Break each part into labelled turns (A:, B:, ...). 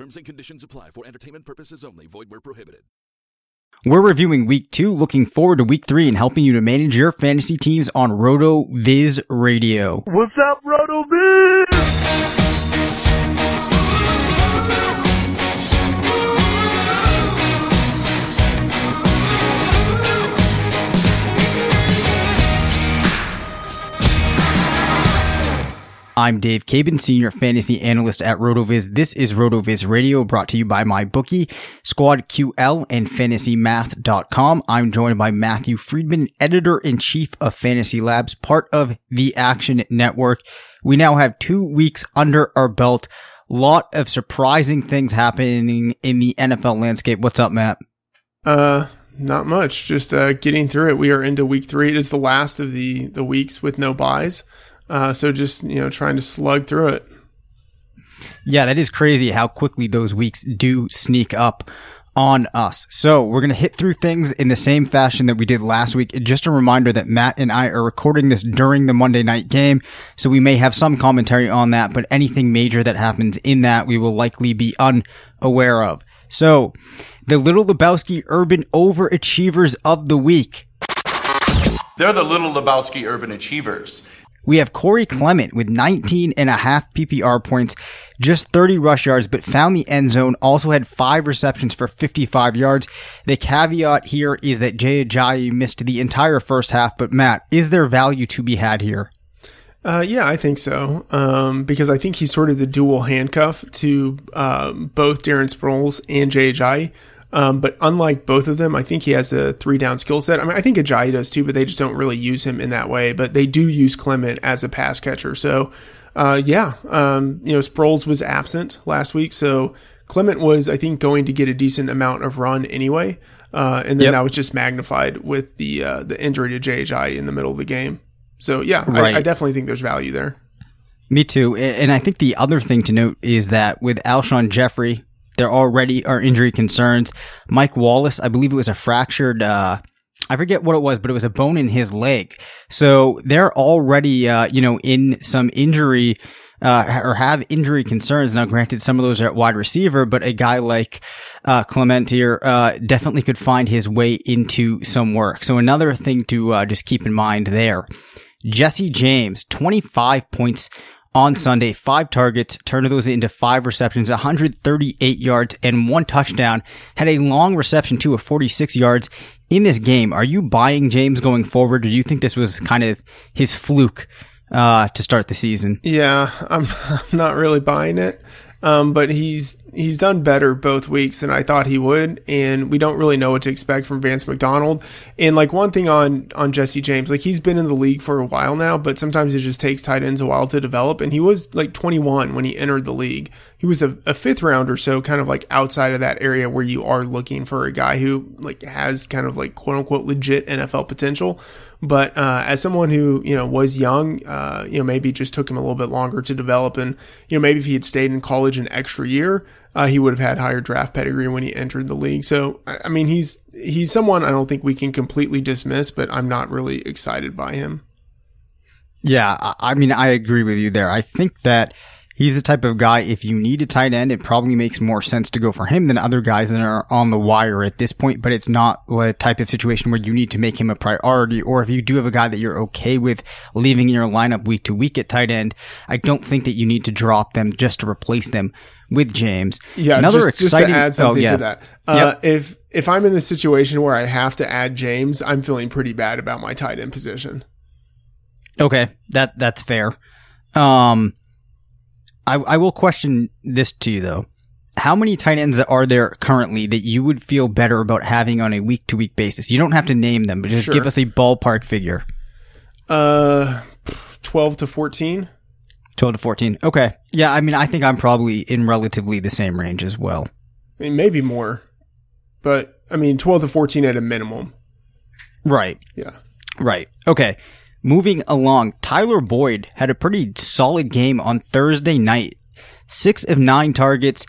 A: Terms and conditions apply for entertainment purposes only. Void where prohibited.
B: We're reviewing week two, looking forward to week three, and helping you to manage your fantasy teams on RotoViz Radio.
C: What's up, Roto
B: I'm Dave Caban, Senior Fantasy Analyst at RotoViz. This is RotoViz Radio, brought to you by MyBookie, Squad QL, and FantasyMath.com. I'm joined by Matthew Freedman, Editor-in-Chief of Fantasy Labs, part of the Action Network. We now have two weeks under our belt. Lot of surprising things happening in the NFL landscape. What's up, Matt?
D: Uh, not much. Just uh, getting through it. We are into week three. It is the last of the the weeks with no byes. Uh, so just you know, trying to slug through it.
B: Yeah, that is crazy how quickly those weeks do sneak up on us. So we're going to hit through things in the same fashion that we did last week. Just a reminder that Matt and I are recording this during the Monday night game. So we may have some commentary on that, but anything major that happens in that we will likely be unaware of. So the Little Lebowski Urban Overachievers of the Week.
E: They're the Little Lebowski Urban Achievers.
B: We have Corey Clement with 19 and a half PPR points, just 30 rush yards, but found the end zone. Also had five receptions for 55 yards. The caveat here is that Jay Ajayi missed the entire first half. But Matt, is there value to be had here?
D: Uh, yeah, I think so. Um, because I think he's sort of the dual handcuff to um, both Darren Sproles and Jay Ajayi. Um, but unlike both of them, I think he has a three down skill set. I mean, I think Ajayi does too, but they just don't really use him in that way. But they do use Clement as a pass catcher. So, uh, yeah, um, you know, Sproles was absent last week. So Clement was, I think, going to get a decent amount of run anyway. Uh, and then
B: Yep.
D: that was just magnified with the uh, the injury to Ajayi in the middle of the game. So yeah,
B: Right.
D: I, I definitely think there's value there.
B: Me too. And I think the other thing to note is that with Alshon Jeffery, there already are injury concerns. Mike Wallace, I believe it was a fractured, uh, I forget what it was, but it was a bone in his leg. So they're already, uh, you know, in some injury, uh, or have injury concerns. Now, granted, some of those are at wide receiver, but a guy like, uh, Clement here, uh, definitely could find his way into some work. So another thing to, uh, just keep in mind there. Jesse James, 25 points on Sunday, five targets, turned those into five receptions, 138 yards, and one touchdown. Had a long reception too of 46 yards in this game. Are you buying James going forward, or do you think this was kind of his fluke uh, to start the season?
D: Yeah, I'm, I'm not really buying it. Um, but he's he's done better both weeks than I thought he would, and we don't really know what to expect from Vance McDonald. And like one thing on on Jesse James, like he's been in the league for a while now, but sometimes it just takes tight ends a while to develop. And he was like 21 when he entered the league. He was a, a fifth rounder, so kind of like outside of that area where you are looking for a guy who like has kind of like quote unquote legit NFL potential. But uh, as someone who you know was young, uh, you know maybe just took him a little bit longer to develop, and you know maybe if he had stayed in college an extra year, uh, he would have had higher draft pedigree when he entered the league. So I mean he's he's someone I don't think we can completely dismiss, but I'm not really excited by him.
B: Yeah, I mean, I agree with you there. I think that he's the type of guy, if you need a tight end, it probably makes more sense to go for him than other guys that are on the wire at this point, but it's not the type of situation where you need to make him a priority, or if you do have a guy that you're okay with leaving in your lineup week to week at tight end, I don't think that you need to drop them just to replace them with James.
D: Yeah,
B: Another
D: just,
B: exciting,
D: just to add something
B: oh, yeah.
D: to that. Uh, If if I'm in a situation where I have to add James, I'm feeling pretty bad about my tight end position.
B: Okay, that that's fair. Um, I I will question this to you though. How many tight ends are there currently that you would feel better about having on a week to week basis? You don't have to name them, but just
D: Sure.
B: give us a ballpark figure.
D: Uh, twelve to fourteen.
B: 12 to 14. Okay. Yeah, I mean, I think I'm probably in relatively the same range as well.
D: I mean, maybe more, but I mean, twelve to fourteen at a minimum.
B: Right.
D: Yeah.
B: Right. Okay. Moving along, Tyler Boyd had a pretty solid game on Thursday night. Six of nine targets,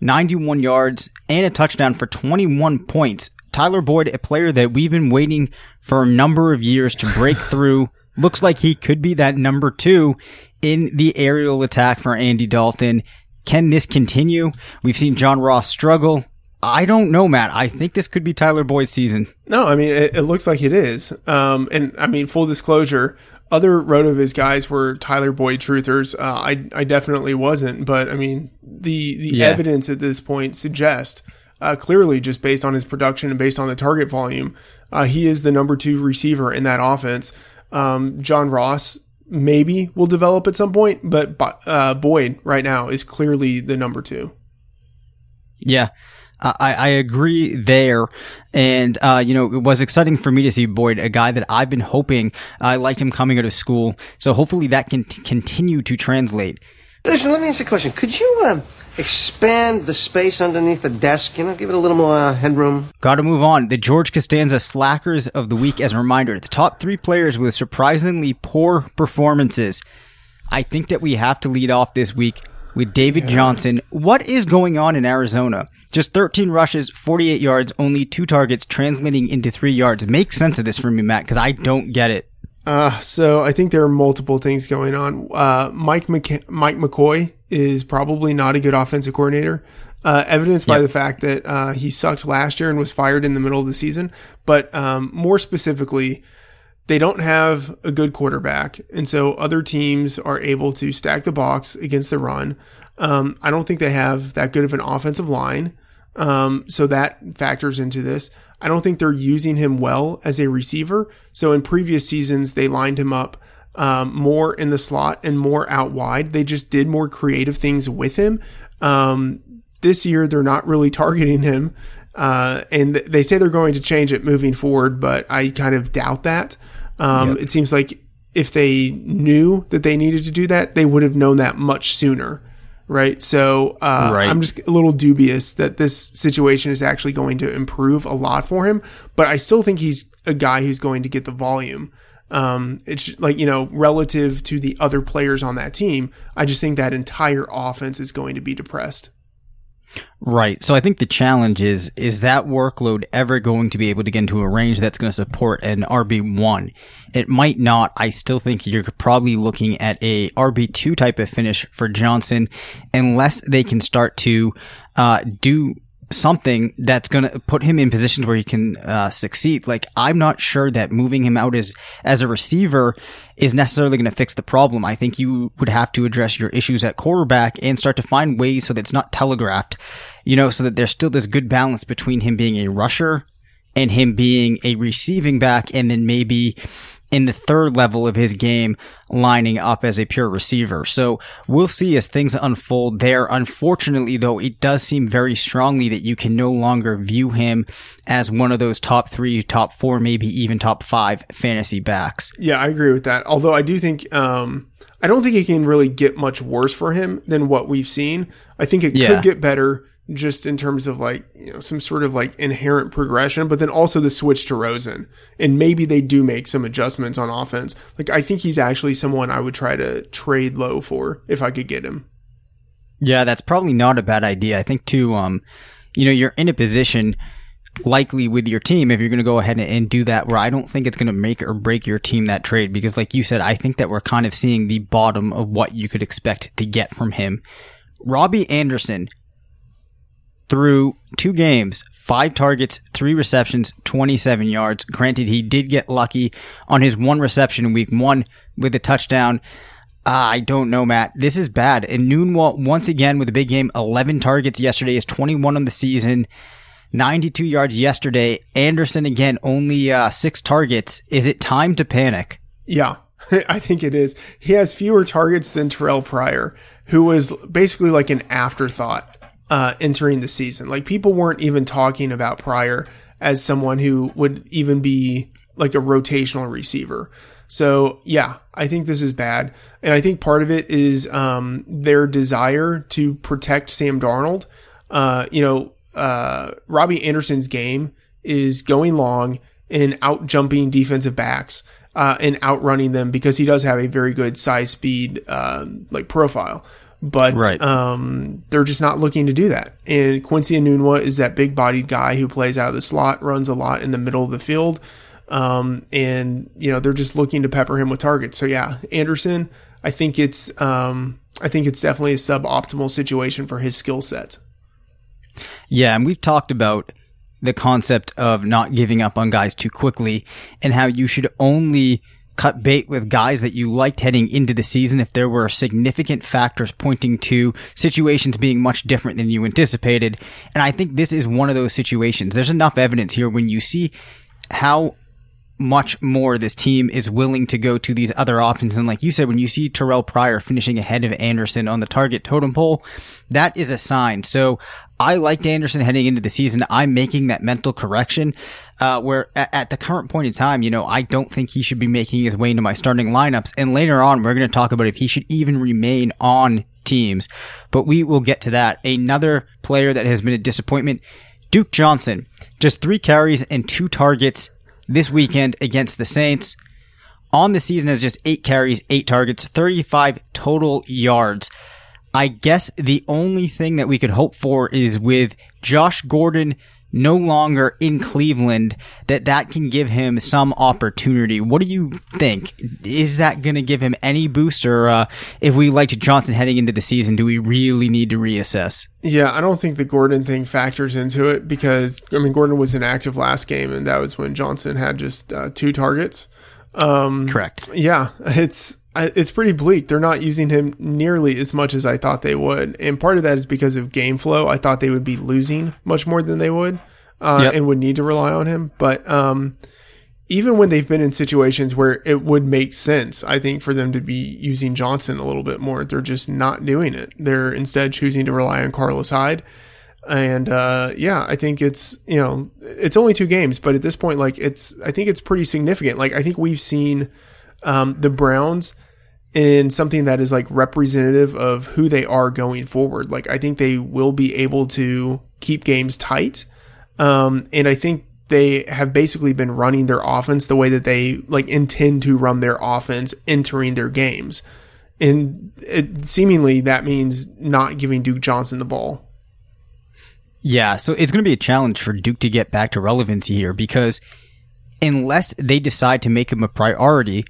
B: 91 yards, and a touchdown for 21 points. Tyler Boyd, a player that we've been waiting for a number of years to break through. Looks like he could be that number two in the aerial attack for Andy Dalton. Can this continue? We've seen John Ross struggle. I don't know, Matt. I think this could be Tyler Boyd's season.
D: No, I mean it, it looks like it is. Um, and I mean full disclosure, other Rotoviz guys were Tyler Boyd truthers. Uh, I I definitely wasn't, but I mean the the
B: Yeah.
D: evidence at this point suggests uh, clearly just based on his production and based on the target volume, uh, he is the number two receiver in that offense. Um, John Ross maybe will develop at some point, but uh, Boyd right now is clearly the number two.
B: Yeah. I, I agree there. And, uh, you know, it was exciting for me to see Boyd, a guy that I've been hoping. I liked him coming out of school. So hopefully that can t- continue to translate.
F: Listen, let me ask you a question. Could you um, expand the space underneath the desk? You know, give it a little more uh, headroom.
B: Got to move on. The George Costanza Slackers of the Week as a reminder. The top three players with surprisingly poor performances. I think that we have to lead off this week with David Johnson. What is going on in Arizona? Just 13 rushes, 48 yards, only two targets, translating into three yards. Make sense of this for me, Matt, because I don't get it.
D: Uh, so I think there are multiple things going on. Uh, Mike McC- Mike McCoy is probably not a good offensive coordinator. Uh, evidenced by
B: Yep.
D: the fact that uh, he sucked last year and was fired in the middle of the season. But um, more specifically, they don't have a good quarterback, and so other teams are able to stack the box against the run. Um, I don't think they have that good of an offensive line, um, so that factors into this. I don't think they're using him well as a receiver. So in previous seasons, they lined him up um, more in the slot and more out wide. They just did more creative things with him. Um, this year, they're not really targeting him. Uh, and they say they're going to change it moving forward, but I kind of doubt that. Um, yep. It seems like if they knew that they needed to do that, they would have known that much sooner. Right. So uh, right. I'm just a little dubious that this situation is actually going to improve a lot for him. But I still think he's a guy who's going to get the volume. Um, it's like, you know, relative to the other players on that team, I just think that entire offense is going to be depressed.
B: Right. So I think the challenge is is that workload ever going to be able to get into a range that's going to support an RB1? It might not. I still think you're probably looking at a RB2 type of finish for Johnson unless they can start to uh, do something that's going to put him in positions where he can uh, succeed. Like I'm not sure that moving him out as as a receiver is necessarily going to fix the problem. I think you would have to address your issues at quarterback and start to find ways so that it's not telegraphed, you know, so that there's still this good balance between him being a rusher and him being a receiving back and then maybe in the third level of his game lining up as a pure receiver. So we'll see as things unfold there. Unfortunately, though, it does seem very strongly that you can no longer view him as one of those top three, top four, maybe even top five fantasy backs.
D: Yeah, I agree with that. Although I do think, um, I don't think it can really get much worse for him than what we've seen. I think it yeah. could get better just in terms of like you know some sort of like inherent progression, but then also the switch to Rosen, and maybe they do make some adjustments on offense. Like I think he's actually someone I would try to trade low for if I could get him.
B: Yeah, that's probably not a bad idea. I think too. Um, you know, you're in a position likely with your team if you're going to go ahead and do that where I don't think it's going to make or break your team that trade because like you said I think that we're kind of seeing the bottom of what you could expect to get from him. Robbie Anderson through two games, five targets, three receptions, 27 yards. Granted, he did get lucky on his one reception week one with a touchdown. Uh, I don't know, Matt. This is bad. And Enunwa, once again, with a big game, 11 targets yesterday, is 21 on the season, 92 yards yesterday. Anderson, again, only uh, six targets. Is it time to panic?
D: Yeah, I think it is. He has fewer targets than Terrelle Pryor, who was basically like an afterthought uh, entering the season. Like people weren't even talking about Pryor as someone who would even be like a rotational receiver. So yeah, I think this is bad, and I think part of it is um, their desire to protect Sam Darnold. Uh, you know, uh, Robbie Anderson's game is going long and out jumping defensive backs uh, and outrunning them because he does have a very good size speed uh, like profile but right. um, they're just not looking to do that. And Quincy Enunwa is that big bodied guy who plays out of the slot, runs a lot in the middle of the field. Um, and, you know, they're just looking to pepper him with targets. So, yeah, Anderson, I think it's, um, I think it's definitely a suboptimal situation for his skill set.
B: Yeah. And we've talked about the concept of not giving up on guys too quickly and how you should only cut bait with guys that you liked heading into the season if there were significant factors pointing to situations being much different than you anticipated. And I think this is one of those situations. There's enough evidence here when you see how much more this team is willing to go to these other options. And like you said, when you see Terrelle Pryor finishing ahead of Anderson on the target totem pole, that is a sign. So I liked Anderson heading into the season. I'm making that mental correction. Uh, where at, at, the current point in time, you know, I don't think he should be making his way into my starting lineups. And later on, we're going to talk about if he should even remain on teams. But we will get to that. Another player that has been a disappointment, Duke Johnson. Just three carries and two targets this weekend against the Saints. On the season has just eight carries, eight targets, 35 total yards. I guess the only thing that we could hope for is with Josh Gordon no longer in Cleveland that that can give him some opportunity. What do you think? Is that going to give him any boost or uh, if we liked Johnson heading into the season, do we really need to reassess?
D: Yeah, I don't think the Gordon thing factors into it because I mean Gordon was inactive last game and that was when Johnson had just uh, two targets.
B: Um, Correct.
D: Yeah, it's it's pretty bleak. They're not using him nearly as much as I thought they would, and part of that is because of game flow. I thought they would be losing much more than they would, uh, yep. and would need to rely on him. But um, even when they've been in situations where it would make sense, I think for them to be using Johnson a little bit more, they're just not doing it. They're instead choosing to rely on Carlos Hyde. And uh, yeah, I think it's you know it's only two games, but at this point, like it's I think it's pretty significant. Like I think we've seen um, the Browns in something that is like representative of who they are going forward. Like I think they will be able to keep games tight, um, and I think they have basically been running their offense the way that they like intend to run their offense entering their games. And it, seemingly that means not giving Duke Johnson the ball.
B: Yeah, so it's going to be a challenge for Duke to get back to relevancy here because unless they decide to make him a priority,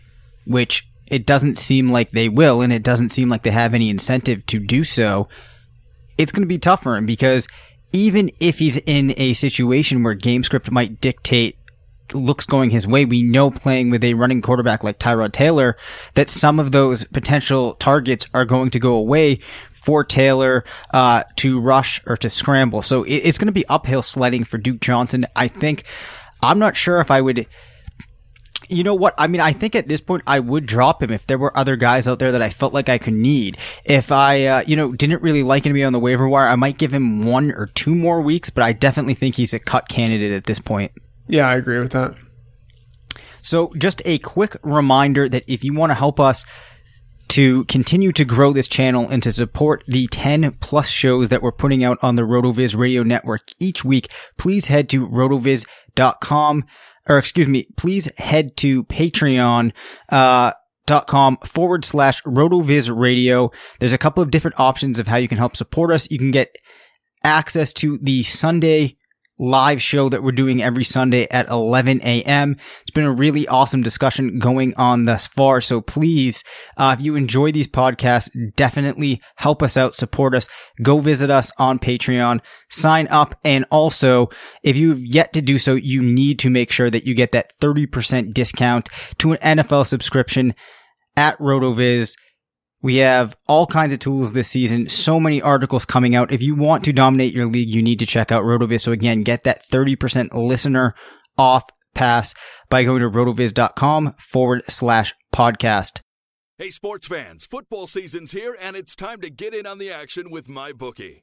B: which it doesn't seem like they will, and it doesn't seem like they have any incentive to do so, it's going to be tough for him because even if he's in a situation where game script might dictate looks going his way, we know playing with a running quarterback like Tyrod Taylor that some of those potential targets are going to go away for Taylor uh, to rush or to scramble. So it, it's going to be uphill sledding for Duke Johnson. I think. I'm not sure if I would. You know what? I mean, I think at this point I would drop him if there were other guys out there that I felt like I could need. If I, uh, you know, didn't really like him to be on the waiver wire, I might give him one or two more weeks, but I definitely think he's a cut candidate at this point.
D: Yeah, I agree with that.
B: So, just a quick reminder that if you want to help us to continue to grow this channel and to support the 10 plus shows that we're putting out on the RotoViz radio network each week, please head to rotoviz.com or excuse me, please head to Patreon, uh, dot com forward slash rotoviz radio. There's a couple of different options of how you can help support us. You can get access to the Sunday live show that we're doing every Sunday at 11 a.m. It's been a really awesome discussion going on thus far. So please, uh, if you enjoy these podcasts, definitely help us out, support us, go visit us on Patreon, sign up. And also, if you've yet to do so, you need to make sure that you get that 30% discount to an NFL subscription at RotoViz. We have all kinds of tools this season, so many articles coming out. If you want to dominate your league, you need to check out RotoViz. So again, get that 30% listener off pass by going to rotoviz.com forward slash podcast.
A: Hey, sports fans, football season's here, and it's time to get in on the action with MyBookie.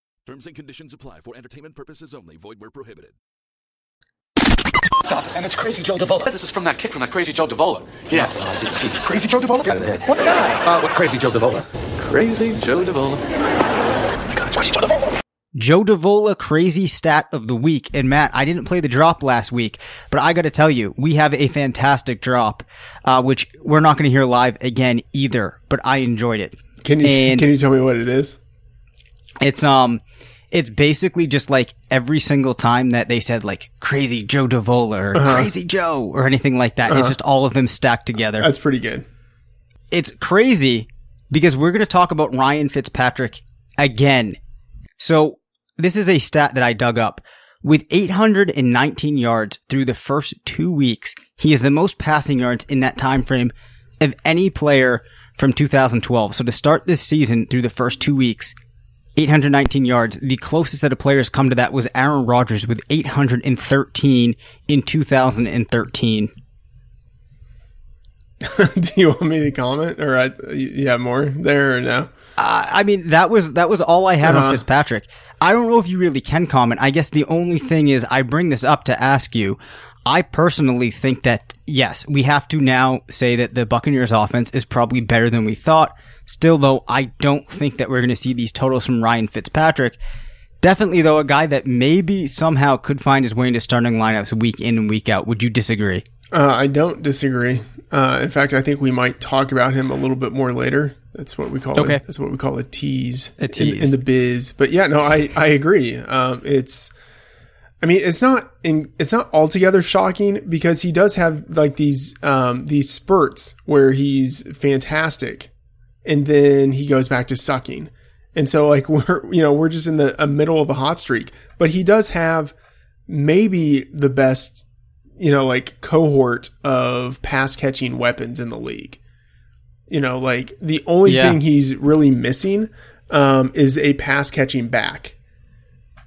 A: Terms and conditions apply for entertainment purposes only. Void where prohibited.
G: And it's Crazy Joe Davola. This is from that kick from that Crazy Joe Davola. Yeah, uh, I did see Crazy Joe Davola. What guy? Uh, what Crazy Joe Davola? Crazy Joe Davola. Oh my God, it's Crazy Joe Davola.
B: Joe Davola crazy stat of the week. And Matt, I didn't play the drop last week, but I got to tell you, we have a fantastic drop, uh, which we're not going to hear live again either. But I enjoyed it.
D: Can you
B: And-
D: can you tell me what it is?
B: It's um, it's basically just like every single time that they said like crazy Joe Davola or
D: Uh-huh.
B: crazy Joe or anything like that. It's
D: Uh-huh.
B: just all of them stacked together.
D: That's pretty good.
B: it's crazy because we're going to talk about Ryan Fitzpatrick again. So this is a stat that I dug up. With 819 yards through the first two weeks, he is the most passing yards in that time frame of any player from 2012. So to start this season through the first two weeks, 819 yards. The closest that a player has come to that was Aaron Rodgers with 813 in 2013.
D: Do you want me to comment, or I, you have more there, or no?
B: Uh, I mean, that was that was all I had
D: Uh-huh.
B: on Fitzpatrick. I don't know if you really can comment. I guess the only thing is, I bring this up to ask you. I personally think that yes, we have to now say that the Buccaneers offense is probably better than we thought. Still, though, I don't think that we're going to see these totals from Ryan Fitzpatrick. Definitely, though, a guy that maybe somehow could find his way into starting lineups week in and week out. Would you disagree?
D: Uh, I don't disagree. Uh, in fact, I think we might talk about him a little bit more later. That's what we call
B: Okay.
D: it. That's what we call a tease,
B: A
D: in-
B: tease.
D: In, the biz. But yeah, no, I I agree. Um, it's, I mean, it's not in, it's not altogether shocking because he does have like these um these spurts where he's fantastic, and then he goes back to sucking, and so like we're you know we're just in the a middle of a hot streak, but he does have maybe the best you know, like cohort of pass catching weapons in the league. You know, like the only
B: Yeah.
D: thing he's really missing um, is a pass catching back.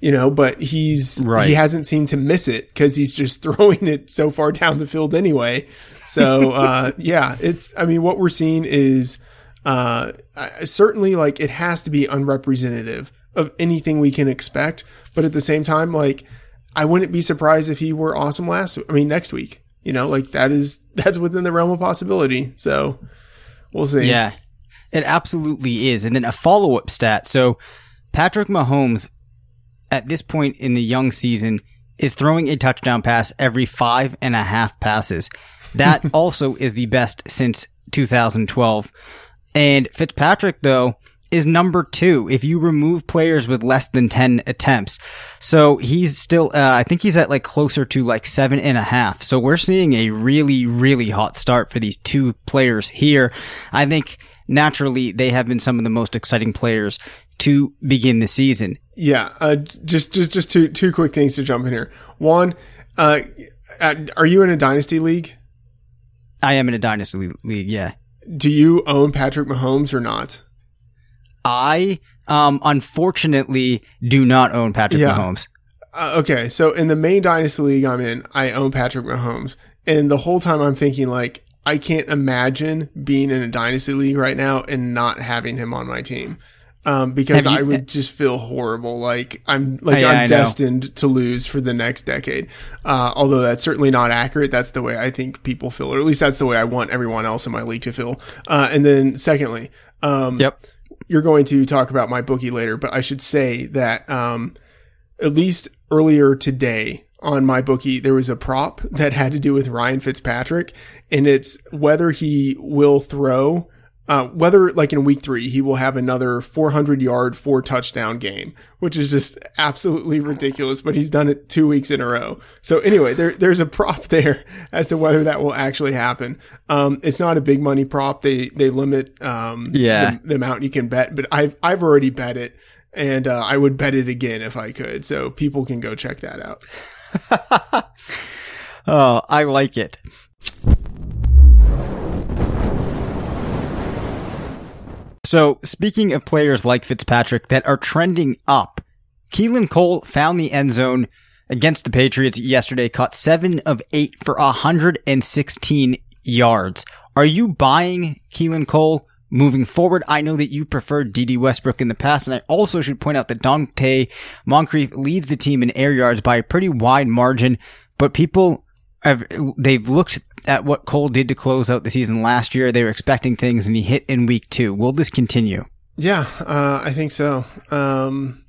D: You know, but he's
B: Right.
D: he hasn't seemed to miss it because he's just throwing it so far down the field anyway. So uh, yeah, it's I mean what we're seeing is uh, I- certainly like it has to be unrepresentative of anything we can expect, but at the same time like I wouldn't be surprised if he were awesome last. I mean, next week. You know, like that is that's within the realm of possibility. So we'll see.
B: Yeah, it absolutely is. And then a follow up stat. So Patrick Mahomes, at this point in the young season, is throwing a touchdown pass every five and a half passes. That also is the best since 2012. And Fitzpatrick, though, is number two if you remove players with less than 10 attempts. So he's still, uh, I think he's at like closer to like seven and a half. So we're seeing a really, really hot start for these two players here. I think naturally they have been some of the most exciting players to begin the season.
D: Yeah. Uh, just just just two two quick things to jump in here. One, uh, are you in a dynasty league?
B: I am in a dynasty league, yeah.
D: Do you own Patrick Mahomes or not?
B: I um unfortunately do not own Patrick
D: Yeah.
B: Mahomes.
D: Uh, okay, so in the main dynasty league I'm in, I own Patrick Mahomes, and the whole time I'm thinking like I can't imagine being in a dynasty league right now and not having him on my team. Um, because
B: you-
D: I would just feel horrible. Like I'm like
B: Yeah,
D: I'm destined to lose for the next decade. Uh, although that's certainly not accurate. That's the way I think people feel, or at least that's the way I want everyone else in my league to feel. Uh, and then secondly, um,
B: Yep.
D: you're going to talk about MyBookie later, but I should say that um, at least earlier today on MyBookie, there was a prop that had to do with Ryan Fitzpatrick, and it's whether he will throw, uh, whether like in week three he will have another 400 yard, four touchdown game, which is just absolutely ridiculous. But he's done it two weeks in a row. So anyway, there there's a prop there as to whether that will actually happen. Um, it's not a big money prop. They they limit um
B: Yeah.
D: the, the amount you can bet, but I've I've already bet it. And uh, I would bet it again if I could. So people can go check that out.
B: Oh, I like it. So, speaking of players like Fitzpatrick that are trending up, Keelan Cole found the end zone against the Patriots yesterday, caught seven of eight for 116 yards. Are you buying Keelan Cole moving forward? I know that you preferred Dede Westbrook in the past, and I also should point out that Donte Moncrief leads the team in air yards by a pretty wide margin, but people have, they've looked at what Cole did to close out the season last year. They were expecting things, and he hit in week two. Will this continue?
D: Yeah, uh, I think so. Um,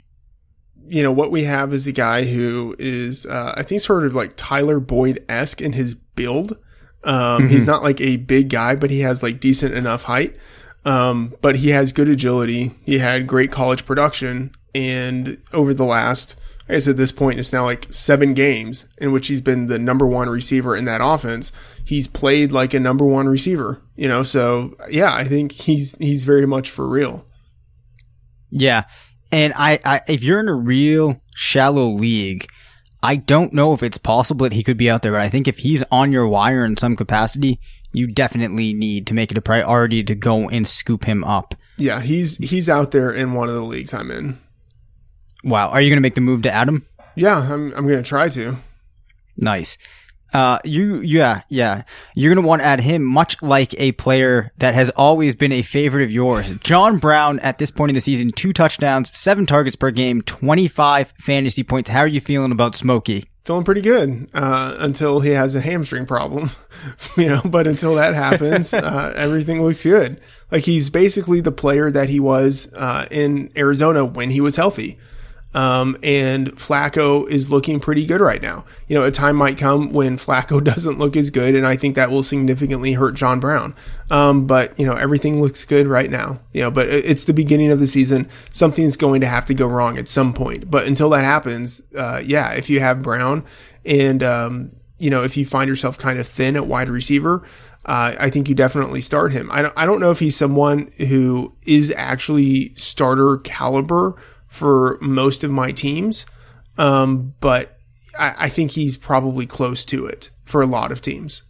D: you know, what we have is a guy who is, uh, I think, sort of like Tyler Boyd esque in his build. Um, he's not like a big guy, but he has like decent enough height. Um, but he has good agility. He had great college production. And over the last, I guess at this point, it's now like seven games in which he's been the number one receiver in that offense. He's played like a number one receiver, you know? So yeah, I think he's, he's very much for real.
B: Yeah. And I, I, if you're in a real shallow league, I don't know if it's possible that he could be out there, but I think if he's on your wire in some capacity, you definitely need to make it a priority to go and scoop him up.
D: Yeah, he's he's out there in one of the leagues I'm in.
B: Wow. Are you going to make the move to Adam?
D: Yeah, I'm I'm gonna try to.
B: Nice. Uh, you, yeah, yeah. You're going to want to add him, much like a player that has always been a favorite of yours. John Brown, at this point in the season, two touchdowns, seven targets per game, 25 fantasy points. How are you feeling about Smokey?
D: Feeling pretty good uh, until he has a hamstring problem, you know. But until that happens, uh, everything looks good. Like he's basically the player that he was uh, in Arizona when he was healthy. Um, and Flacco is looking pretty good right now. You know, a time might come when Flacco doesn't look as good, and I think that will significantly hurt John Brown. Um, but you know, everything looks good right now. You know, but it's the beginning of the season. Something's going to have to go wrong at some point. But until that happens, uh, yeah, if you have Brown and um, you know, if you find yourself kind of thin at wide receiver, uh, I think you definitely start him. I don't, I don't know if he's someone who is actually starter caliber for most of my teams. Um, but I, I think he's probably close to it for a lot of teams.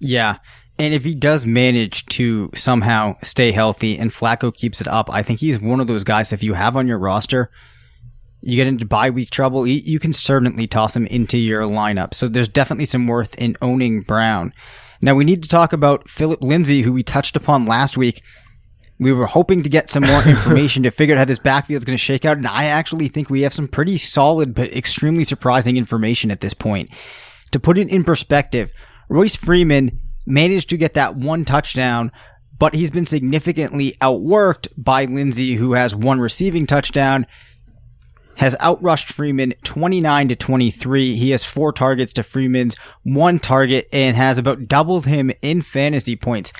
B: Yeah. And if he does manage to somehow stay healthy and Flacco keeps it up, I think he's one of those guys. If you have on your roster, you get into bye week trouble, you can certainly toss him into your lineup. So there's definitely some worth in owning Brown. Now we need to talk about Philip Lindsay, who we touched upon last week. We were hoping to get some more information to figure out how this backfield is going to shake out. And I actually think we have some pretty solid, but extremely surprising information at this point. To put it in perspective, Royce Freeman managed to get that one touchdown, but he's been significantly outworked by Lindsay, who has one receiving touchdown, has outrushed Freeman 29 to 23. He has four targets to Freeman's one target and has about doubled him in fantasy points.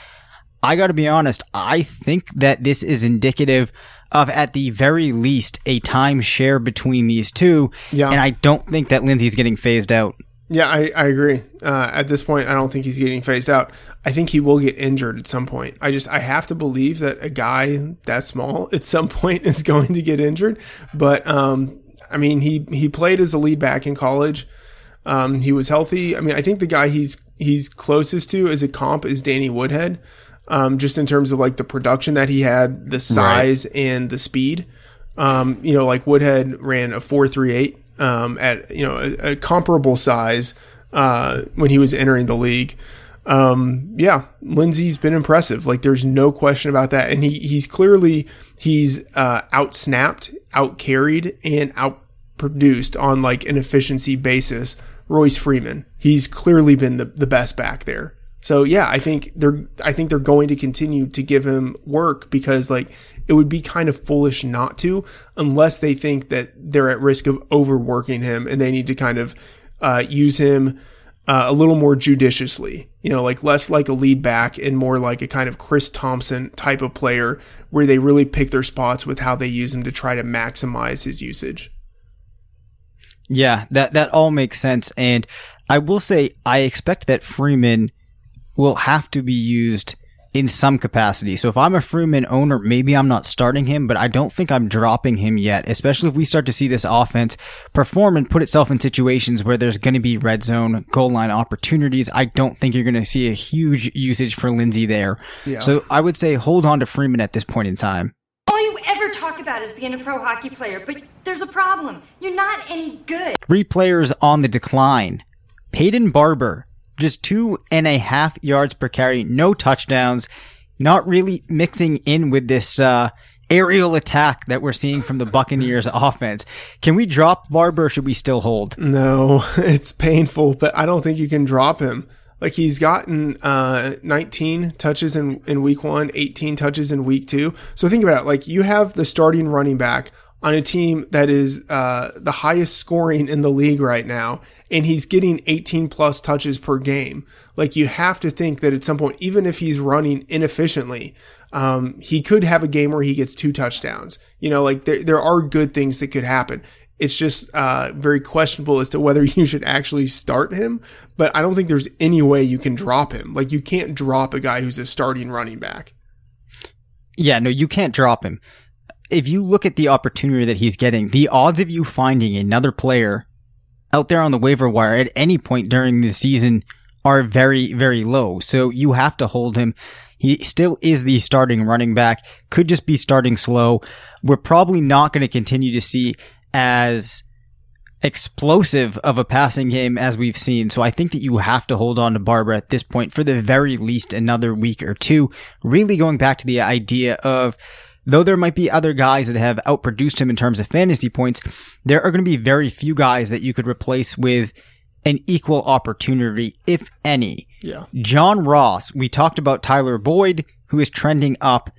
B: I got to be honest, I think that this is indicative of, at the very least, a time share between these two.
D: Yeah.
B: And I don't think that Lindsay's getting phased out.
D: Yeah, I, I agree. Uh, at this point, I don't think he's getting phased out. I think he will get injured at some point. I just, I have to believe that a guy that small at some point is going to get injured. But, um, I mean, he, he played as a lead back in college. Um, he was healthy. I mean, I think the guy he's, he's closest to as a comp is Danny Woodhead um, just in terms of like the production that he had, the size right. and the speed. Um, you know, like Woodhead ran a four three eight um, at you know a, a comparable size uh, when he was entering the league. Um, yeah, Lindsay's been impressive. Like there's no question about that, and he he's clearly he's uh, out snapped, out carried, and out produced on like an efficiency basis. Royce Freeman, he's clearly been the, the best back there. So yeah, I think they're I think they're going to continue to give him work because like it would be kind of foolish not to unless they think that they're at risk of overworking him and they need to kind of uh, use him uh, a little more judiciously. You know, like less like a lead back and more like a kind of Chris Thompson type of player where they really pick their spots with how they use him to try to maximize his usage.
B: Yeah, that that all makes sense and I will say I expect that Freeman will have to be used in some capacity. So if I'm a Freeman owner, maybe I'm not starting him, but I don't think I'm dropping him yet, especially if we start to see this offense perform and put itself in situations where there's going to be red zone goal line opportunities. I don't think you're going to see a huge usage for Lindsay there. Yeah. So I would say hold on to Freeman at this point in time.
H: All you ever talk about is being a pro hockey player, but there's a problem. You're not any good.
B: Three players on the decline. Peyton Barber, just two and a half yards per carry, no touchdowns, not really mixing in with this, uh, aerial attack that we're seeing from the Buccaneers offense. Can we drop Barber should we still hold?
D: No, it's painful, but I don't think you can drop him. Like he's gotten uh, 19 touches in, in week one, 18 touches in week two. So think about it. Like you have the starting running back on a team that is uh, the highest scoring in the league right now, and he's getting 18 plus touches per game. Like you have to think that at some point, even if he's running inefficiently, um, he could have a game where he gets two touchdowns. You know, like there there are good things that could happen. It's just uh, very questionable as to whether you should actually start him. But I don't think there's any way you can drop him. Like you can't drop a guy who's a starting running back.
B: Yeah, no, you can't drop him if you look at the opportunity that he's getting, the odds of you finding another player out there on the waiver wire at any point during the season are very, very low. So you have to hold him. He still is the starting running back, could just be starting slow. We're probably not going to continue to see as explosive of a passing game as we've seen. So I think that you have to hold on to Barber at this point for the very least another week or two. Really going back to the idea of though there might be other guys that have outproduced him in terms of fantasy points, there are going to be very few guys that you could replace with an equal opportunity, if any.
D: Yeah.
B: John Ross, we talked about Tyler Boyd, who is trending up.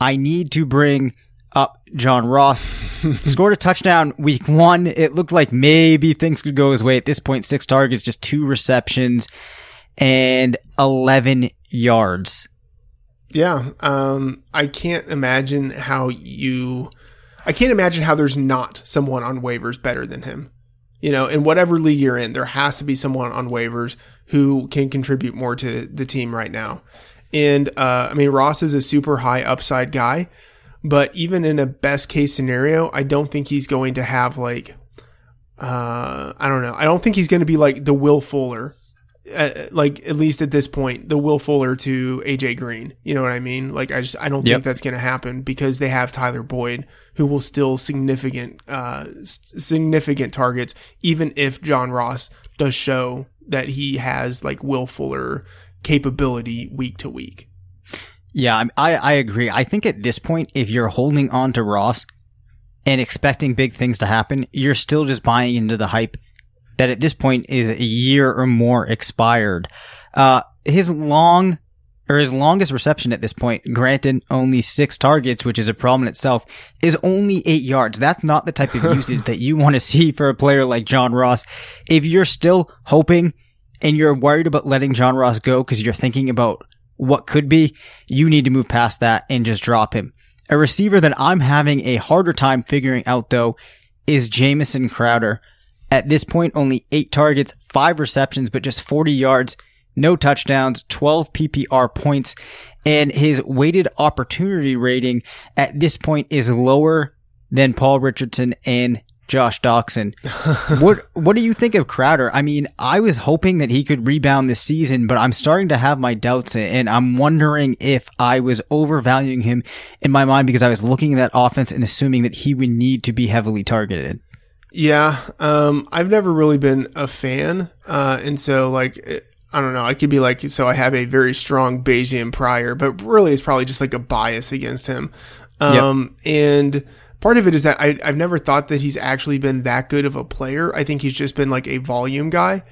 B: I need to bring up John Ross. Scored a touchdown week one. It looked like maybe things could go his way at this point. Six targets, just two receptions and 11 yards.
D: Yeah. Um, I can't imagine how you, I can't imagine how there's not someone on waivers better than him. You know, in whatever league you're in, there has to be someone on waivers who can contribute more to the team right now. And, uh, I mean, Ross is a super high upside guy, but even in a best case scenario, I don't think he's going to have like, uh, I don't know. I don't think he's going to be like the Will Fuller uh, like at least at this point, the Will Fuller to AJ Green. You know what I mean? Like I just I don't yep. think that's going to happen because they have Tyler Boyd, who will still significant uh significant targets, even if John Ross does show that he has like Will Fuller capability week to week.
B: Yeah, I I agree. I think at this point, if you're holding on to Ross and expecting big things to happen, you're still just buying into the hype that at this point is a year or more expired. Uh, his long or his longest reception at this point, granted only six targets, which is a problem in itself, is only eight yards. That's not the type of usage that you want to see for a player like John Ross. If you're still hoping and you're worried about letting John Ross go because you're thinking about what could be, you need to move past that and just drop him. A receiver that I'm having a harder time figuring out though is Jamison Crowder. At this point, only eight targets, five receptions, but just 40 yards, no touchdowns, 12 PPR points, and his weighted opportunity rating at this point is lower than Paul Richardson and Josh Doctson. what what do you think of Crowder? I mean, I was hoping that he could rebound this season, but I'm starting to have my doubts and I'm wondering if I was overvaluing him in my mind because I was looking at that offense and assuming that he would need to be heavily targeted.
D: Yeah, um, I've never really been a fan, uh, and so like I don't know, I could be like so I have a very strong Bayesian prior, but really it's probably just like a bias against him. Um, yep. and part of it is that I, I've never thought that he's actually been that good of a player. I think he's just been like a volume guy.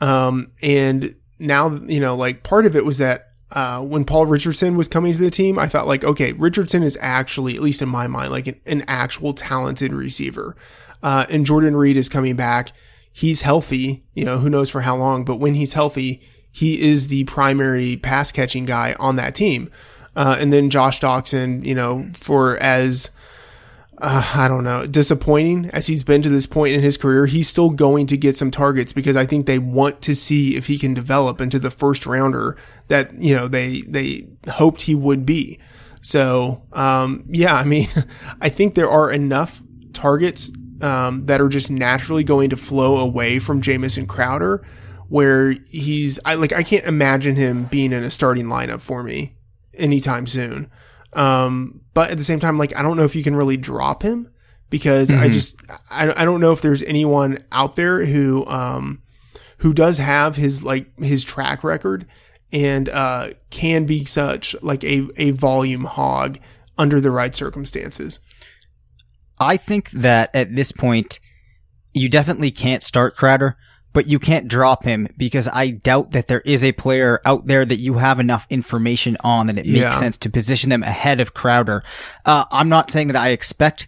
D: Um, and now you know, like part of it was that uh, when Paul Richardson was coming to the team, I thought like, okay, Richardson is actually, at least in my mind, like an, an actual talented receiver. Uh, and Jordan Reed is coming back. He's healthy, you know, who knows for how long, but when he's healthy, he is the primary pass catching guy on that team. Uh, and then Josh Doctson, you know, for as, uh, I don't know, disappointing as he's been to this point in his career, he's still going to get some targets because I think they want to see if he can develop into the first rounder that, you know, they, they hoped he would be. So, um, yeah, I mean, I think there are enough targets um, that are just naturally going to flow away from Jamison Crowder, where he's I like I can't imagine him being in a starting lineup for me anytime soon. Um, but at the same time, like I don't know if you can really drop him because mm-hmm. I just I, I don't know if there's anyone out there who um who does have his like his track record and uh can be such like a a volume hog under the right circumstances.
B: I think that at this point, you definitely can't start Crowder, but you can't drop him because I doubt that there is a player out there that you have enough information on that it makes yeah. sense to position them ahead of Crowder. Uh, I'm not saying that I expect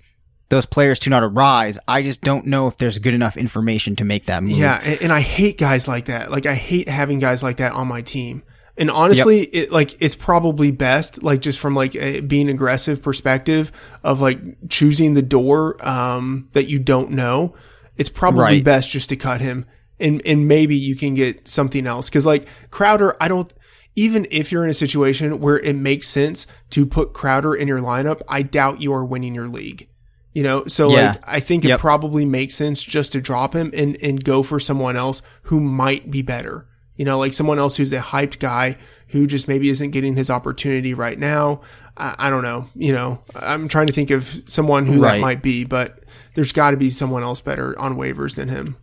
B: those players to not arise. I just don't know if there's good enough information to make that move.
D: Yeah, and, and I hate guys like that. Like I hate having guys like that on my team. And honestly, yep. it like it's probably best, like just from like a being aggressive perspective of like choosing the door um, that you don't know. It's probably right. best just to cut him, and and maybe you can get something else. Because like Crowder, I don't. Even if you're in a situation where it makes sense to put Crowder in your lineup, I doubt you are winning your league. You know, so yeah. like I think yep. it probably makes sense just to drop him and and go for someone else who might be better. You know, like someone else who's a hyped guy who just maybe isn't getting his opportunity right now. I, I don't know. You know, I'm trying to think of someone who right. that might be, but there's got to be someone else better on waivers than him.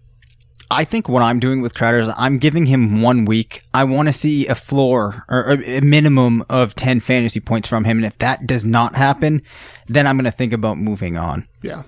B: I think what I'm doing with Crowder is I'm giving him one week. I want to see a floor or a minimum of 10 fantasy points from him. And if that does not happen, then I'm going to think about moving on.
D: Yeah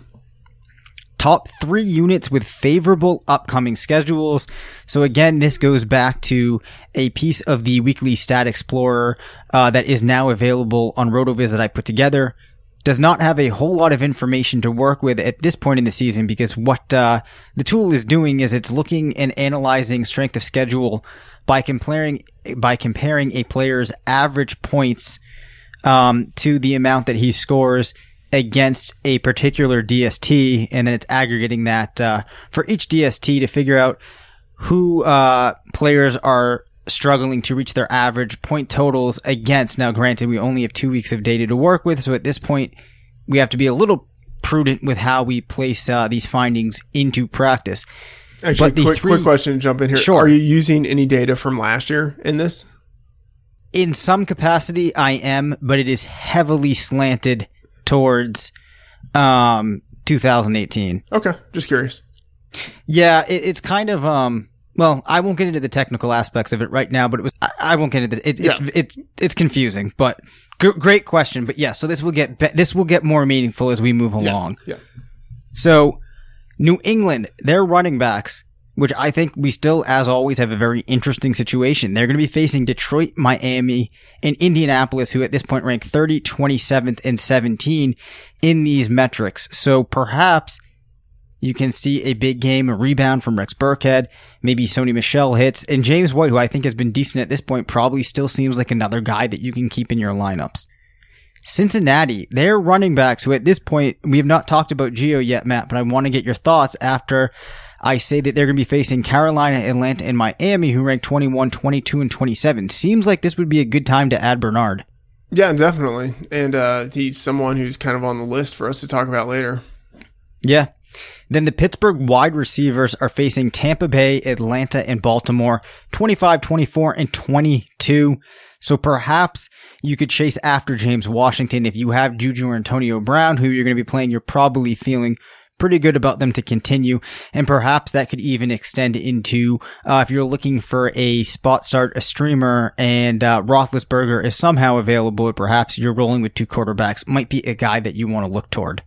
B: top three units with favorable upcoming schedules. So again, this goes back to a piece of the weekly stat explorer uh, that is now available on RotoViz that I put together. does not have a whole lot of information to work with at this point in the season because what uh, the tool is doing is it's looking and analyzing strength of schedule by comparing by comparing a player's average points um, to the amount that he scores against a particular DST, and then it's aggregating that uh, for each DST to figure out who uh, players are struggling to reach their average point totals against. Now, granted, we only have two weeks of data to work with, so at this point, we have to be a little prudent with how we place uh, these findings into practice.
D: Actually, quick, three, quick question, jump in here.
B: Sure.
D: Are you using any data from last year in this?
B: In some capacity, I am, but it is heavily slanted towards um, 2018.
D: Okay, just curious.
B: Yeah, it, it's kind of um. Well, I won't get into the technical aspects of it right now, but it was I, I won't get into it. It's
D: Yeah.
B: it's it's confusing, but g- great question. But yeah, so this will get be- this will get more meaningful as we move along.
D: Yeah.
B: So, New England, their running backs, which I think we still, as always, have a very interesting situation. They're going to be facing Detroit, Miami, and Indianapolis, who at this point rank 30, 27th, and 17 in these metrics. So perhaps you can see a big game, a rebound from Rex Burkhead, maybe Sony Michel hits, and James White, who I think has been decent at this point, probably still seems like another guy that you can keep in your lineups. Cincinnati, their running backs, who at this point, we have not talked about Gio yet, Matt, but I want to get your thoughts after I say that they're going to be facing Carolina, Atlanta, and Miami, who rank 21, 22, and 27. Seems like this would be a good time to add Bernard.
D: Yeah, definitely. And uh, he's someone who's kind of on the list for us to talk about later.
B: Yeah. Then the Pittsburgh wide receivers are facing Tampa Bay, Atlanta, and Baltimore 25, 24, and 22. So perhaps you could chase after James Washington. If you have Juju or Antonio Brown, who you're going to be playing, you're probably feeling pretty good about them to continue. And perhaps that could even extend into uh, if you're looking for a spot start, a streamer, and uh, Roethlisberger is somehow available, or perhaps you're rolling with two quarterbacks, might be a guy that you want to look toward.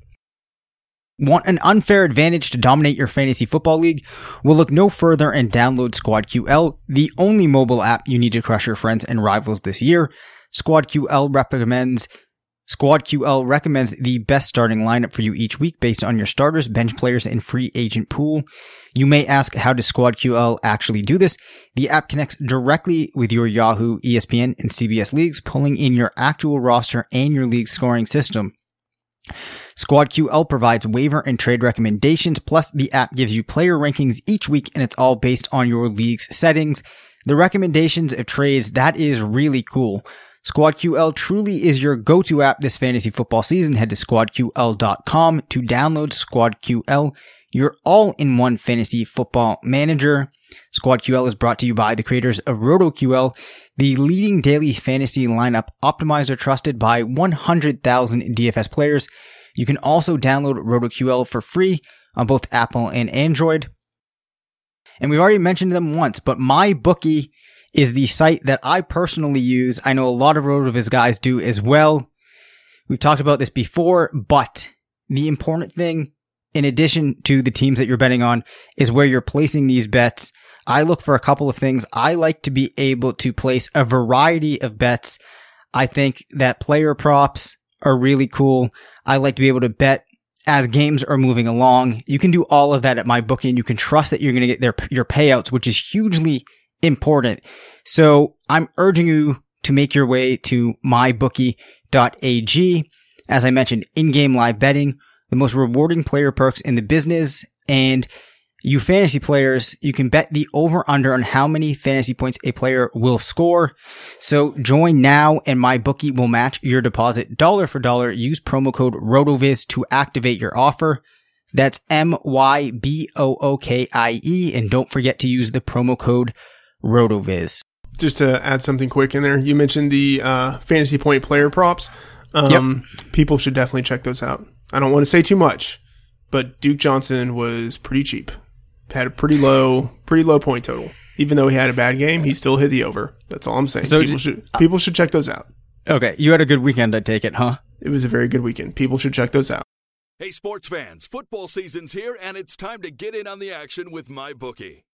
B: Want an unfair advantage to dominate your fantasy football league? Well, look no further and download SquadQL, the only mobile app you need to crush your friends and rivals this year. SquadQL recommends SquadQL recommends the best starting lineup for you each week based on your starters, bench players, and free agent pool. You may ask, how does SquadQL actually do this? The app connects directly with your Yahoo, ESPN, and CBS leagues, pulling in your actual roster and your league scoring system. SquadQL provides waiver and trade recommendations, plus the app gives you player rankings each week and it's all based on your league's settings. The recommendations of trades, that is really cool. SquadQL truly is your go-to app this fantasy football season. Head to squadql.com to download SquadQL, your all-in-one fantasy football manager. SquadQL is brought to you by the creators of RotoQL, the leading daily fantasy lineup optimizer trusted by 100,000 DFS players. You can also download RotoQL for free on both Apple and Android. And we've already mentioned them once, but MyBookie is the site that I personally use. I know a lot of RotoViz guys do as well. We've talked about this before, but the important thing, in addition to the teams that you're betting on, is where you're placing these bets. I look for a couple of things. I like to be able to place a variety of bets. I think that player props are really cool. I like to be able to bet as games are moving along. You can do all of that at MyBookie and you can trust that you're going to get their, your payouts, which is hugely important. So I'm urging you to make your way to mybookie.ag. As I mentioned, in-game live betting, the most rewarding player perks in the business. And you fantasy players, you can bet the over under on how many fantasy points a player will score. So join now and MyBookie will match your deposit dollar for dollar. Use promo code RotoViz to activate your offer. That's M Y B O O K I E. And don't forget to use the promo code RotoViz.
D: Just to add something quick in there, you mentioned the uh, fantasy point player props. Um, People should definitely check those out. I don't want to say too much, but Duke Johnson was pretty cheap. Had a pretty low, pretty low point total. Even though he had a bad game, he still hit the over. That's all I'm saying.
B: So
D: people
B: d-
D: should people should check those out.
B: Okay. You had a good weekend, I take it, huh?
D: It was a very good weekend. People should check those out.
A: Hey, sports fans, football season's here, and it's time to get in on the action with MyBookie.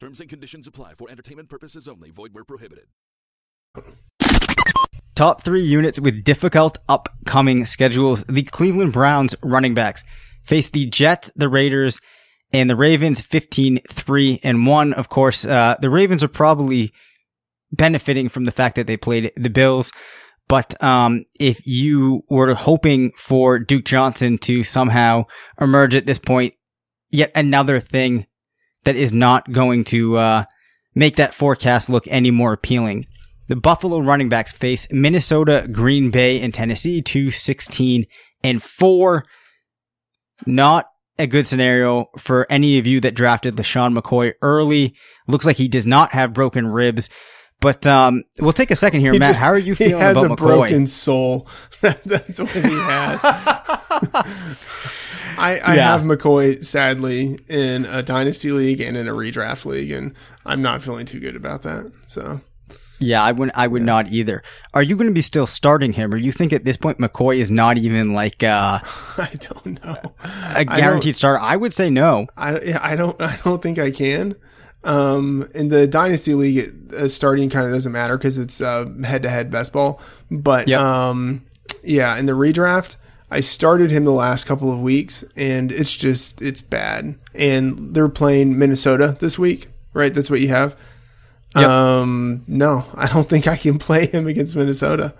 A: Terms and conditions apply for entertainment purposes only. Void where prohibited.
B: Top three units with difficult upcoming schedules. The Cleveland Browns running backs face the Jets, the Raiders, and the Ravens 15 3 and 1. Of course, uh, the Ravens are probably benefiting from the fact that they played the Bills. But um, if you were hoping for Duke Johnson to somehow emerge at this point, yet another thing that is not going to uh, make that forecast look any more appealing. The Buffalo running backs face Minnesota, Green Bay, and Tennessee, 2 16 and 4. Not a good scenario for any of you that drafted LeSean McCoy early. Looks like he does not have broken ribs. But um, we'll take a second here,
D: He
B: Matt.
D: just-
B: how are you feeling about McCoy?
D: He has a broken soul. That's what he has. I, I
B: Yeah.
D: have McCoy sadly in a dynasty league and in a redraft league, and I'm not feeling too good about that. So
B: Yeah, I would I would not either. Are you going to be still starting him, or you think at this point McCoy is not even like uh,
D: I don't know.
B: a guaranteed starter? I would say no.
D: I I don't I don't think I can. Um, in the dynasty league, it, uh, starting kind of doesn't matter because it's head to head best ball. But
B: Yep.
D: um, yeah, in the redraft, I started him the last couple of weeks, and it's just it's bad. And they're playing Minnesota this week, right? That's what you have.
B: Yep.
D: Um, no, I don't think I can play him against Minnesota.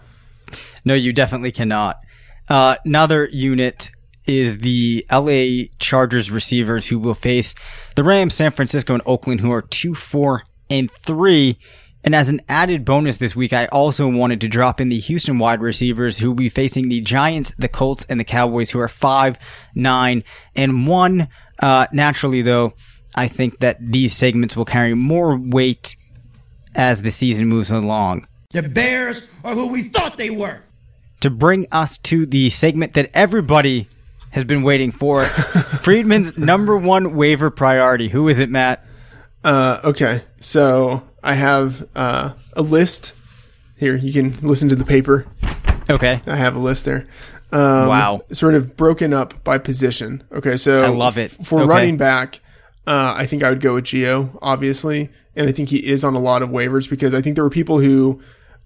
B: No, you definitely cannot. Uh, another unit is the LA Chargers receivers who will face the Rams, San Francisco, and Oakland, who are two, four, and three. And as an added bonus this week, I also wanted to drop in the Houston wide receivers who will be facing the Giants, the Colts, and the Cowboys, who are five, nine, and one. Uh, naturally, though, I think that these segments will carry more weight as the season moves along.
I: The Bears are who we thought they were.
B: to bring us to the segment that everybody has been waiting for. Freedman's number one waiver priority. Who is it, Matt?
D: Uh, okay, so I have uh, a list here. You can listen to the paper.
B: Okay.
D: I have a list there. Um,
B: Wow.
D: Sort of broken up by position. Okay, so
B: I love it.
D: f- for
B: Okay.
D: running back, uh, I think I would go with Gio, obviously, and I think he is on a lot of waivers because I think there were people who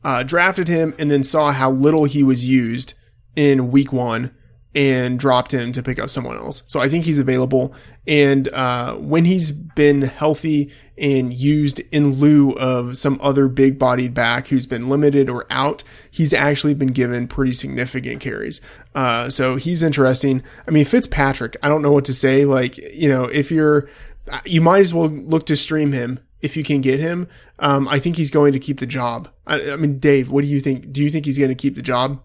D: uh, drafted him and then saw how little he was used in week one and dropped him to pick up someone else. So I think he's available. And uh, when he's been healthy and used in lieu of some other big bodied back who's been limited or out, he's actually been given pretty significant carries. Uh, so he's interesting. I mean, Fitzpatrick, I don't know what to say. Like, you know, if you're, you might as well look to stream him if you can get him. Um, I think he's going to keep the job. I, I mean, Dave, what do you think? Do you think he's going to keep the job?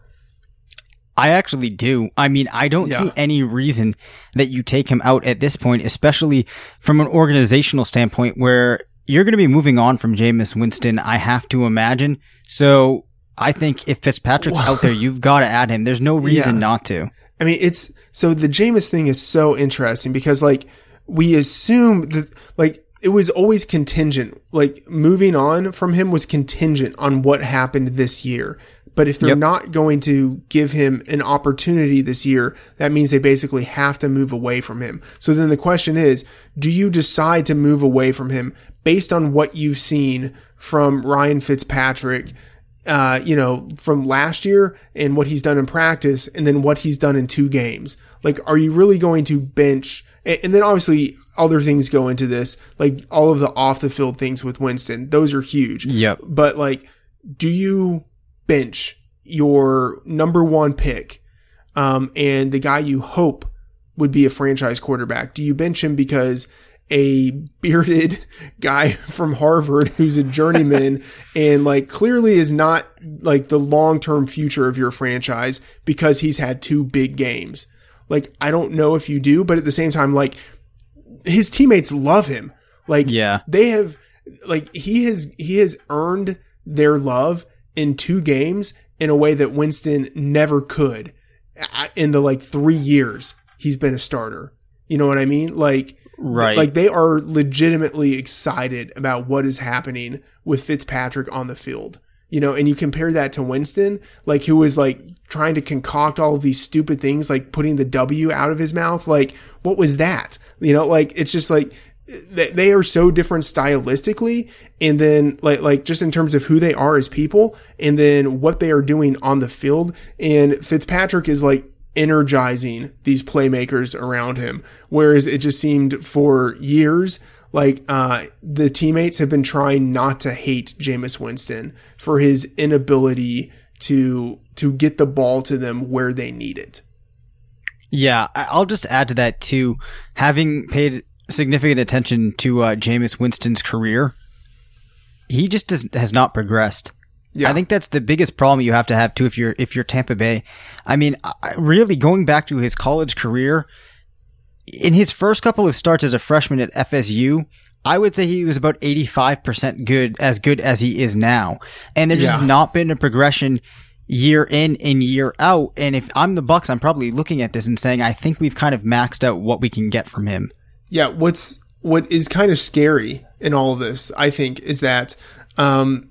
B: I actually do. I mean, I don't
D: Yeah.
B: see any reason that you take him out at this point, especially from an organizational standpoint where you're going to be moving on from Jameis Winston, I have to imagine. So I think if Fitzpatrick's out there, you've got to add him. There's no reason
D: Yeah.
B: not to.
D: I mean, it's so the Jameis thing is so interesting because like we assume that like it was always contingent. Like moving on from him was contingent on what happened this year. But if they're
B: Yep.
D: not going to give him an opportunity this year, that means they basically have to move away from him. So then the question is, do you decide to move away from him based on what you've seen from Ryan Fitzpatrick uh, you know, from last year and what he's done in practice and then what he's done in two games. Like, are you really going to bench? And, and then obviously other things go into this, like all of the off the field things with Winston. Those are huge.
B: Yep.
D: But like, do you bench your number one pick? um, and the guy you hope would be a franchise quarterback? Do you bench him because a bearded guy from Harvard who's a journeyman and like clearly is not like the long-term future of your franchise because he's had two big games. Like I don't know if you do, but at the same time like his teammates love him. Like
B: yeah.
D: they have like he has he has earned their love in two games in a way that Winston never could uh, in the like 3 years he's been a starter. You know what I mean? Like
B: Right.
D: Like they are legitimately excited about what is happening with Fitzpatrick on the field. You know, and you compare that to Winston, like who was like trying to concoct all of these stupid things, like putting the W out of his mouth. Like, what was that? You know, like it's just like they are so different stylistically and then like like just in terms of who they are as people and then what they are doing on the field and Fitzpatrick is like energizing these playmakers around him. Whereas it just seemed for years like uh, the teammates have been trying not to hate Jameis Winston for his inability to to get the ball to them where they need it.
B: Yeah, I'll just add to that too. Having paid significant attention to uh, Jameis Winston's career, he just does, has not progressed. Yeah. I think that's the biggest problem you have to have too if you're if you're Tampa Bay. I mean, really going back to his college career, in his first couple of starts as a freshman at FSU, I would say he was about 85% good, as good as he is now. And there's yeah. just not been a progression year in and year out. And if I'm the Bucs, I'm probably looking at this and saying, I think we've kind of maxed out what we can get from him.
D: Yeah. What's, what is kind of scary in all of this, I think, is that, um,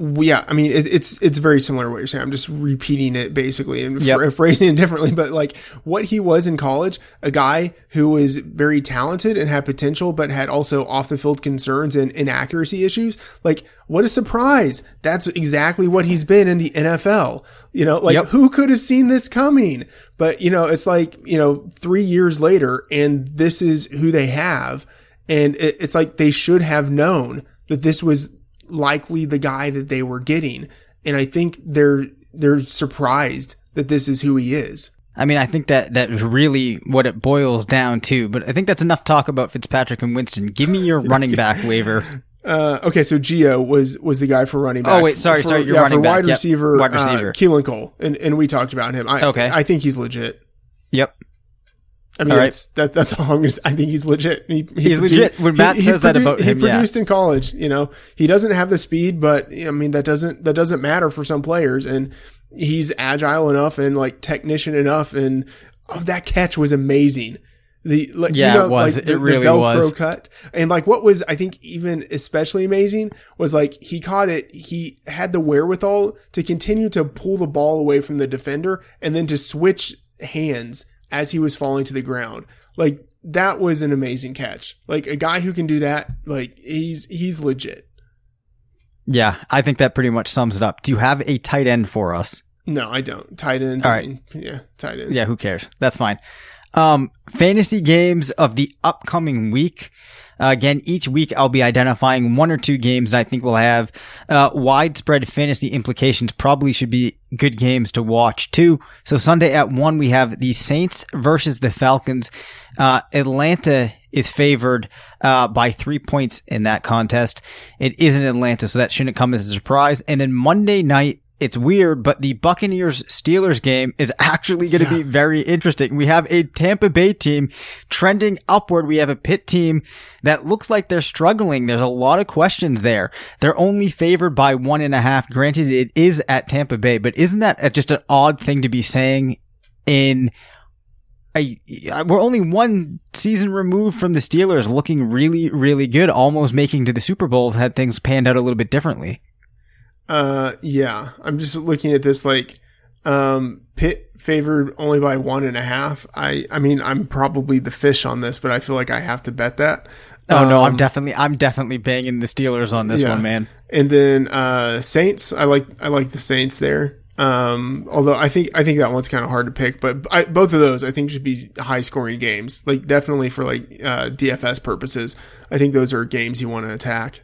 D: yeah, I mean, it, it's it's very similar to what you're saying. I'm just repeating it basically and yep. phrasing it differently. But like what he was in college, a guy who was very talented and had potential, but had also off the field concerns and inaccuracy issues. Like, what a surprise! That's exactly what he's been in the NFL. You know, like yep. who could have seen this coming? But you know, it's like you know, three years later, and this is who they have, and it, it's like they should have known that this was likely the guy that they were getting. And I think they're, they're surprised that this is who he is.
B: I mean, I think that that's really what it boils down to. But I think that's enough talk about Fitzpatrick and Winston. Give me your running back waiver.
D: Uh, okay, so Gio was was the guy for running back.
B: Oh wait, sorry,
D: for,
B: sorry, you're
D: yeah,
B: running
D: for
B: back.
D: wide
B: yep.
D: receiver,
B: wide receiver,
D: uh, Keelan Cole, and and we talked about him. I,
B: okay,
D: I think he's legit.
B: Yep.
D: I mean, that's that, that's all I'm gonna say. I think he's legit. He,
B: he he's produ- legit. When Matt he, says produ- that about him,
D: he produced yeah. in college. You know, he doesn't have the speed, but I mean that doesn't that doesn't matter for some players. And he's agile enough and like technician enough. And oh, that catch was amazing. The like,
B: yeah,
D: you know,
B: it was.
D: Like, the,
B: it really
D: the Velcro
B: was.
D: cut. And like what was I think even especially amazing was like he caught it. He had the wherewithal to continue to pull the ball away from the defender and then to switch hands as he was falling to the ground. Like that was an amazing catch. Like a guy who can do that, like he's he's legit.
B: Yeah, I think that pretty much sums it up. Do you have a tight end for us?
D: No, I don't. Tight ends.
B: All
D: I mean, yeah, tight ends.
B: Yeah, who cares? That's fine. Um, fantasy games of the upcoming week. Uh, again, each week I'll be identifying one or two games I think will have uh, widespread fantasy implications. Probably should be good games to watch too. So Sunday at one we have the Saints versus the Falcons. Uh, Atlanta is favored uh, by three points in that contest. It is in Atlanta, so that shouldn't come as a surprise. And then Monday night it's weird, but the Buccaneers Steelers game is actually going to yeah. be very interesting. We have a Tampa Bay team trending upward. We have a Pitt team that looks like they're struggling. There's a lot of questions there. They're only favored by one and a half. Granted, it is at Tampa Bay, but isn't that just an odd thing to be saying in a, we're only one season removed from the Steelers looking really, really good, almost making to the Super Bowl had things panned out a little bit differently.
D: Uh, yeah, I'm just looking at this like, um, Pitt favored only by one and a half. I, I mean, I'm probably the fish on this, but I feel like I have to bet that.
B: Oh um, no, I'm um, definitely, I'm definitely banging the Steelers on this yeah. one, man.
D: And then, uh, Saints, I like, I like the Saints there. Um, although I think, I think that one's kind of hard to pick, but I, both of those I think should be high scoring games. Like definitely for like, uh, DFS purposes. I think those are games you want to attack.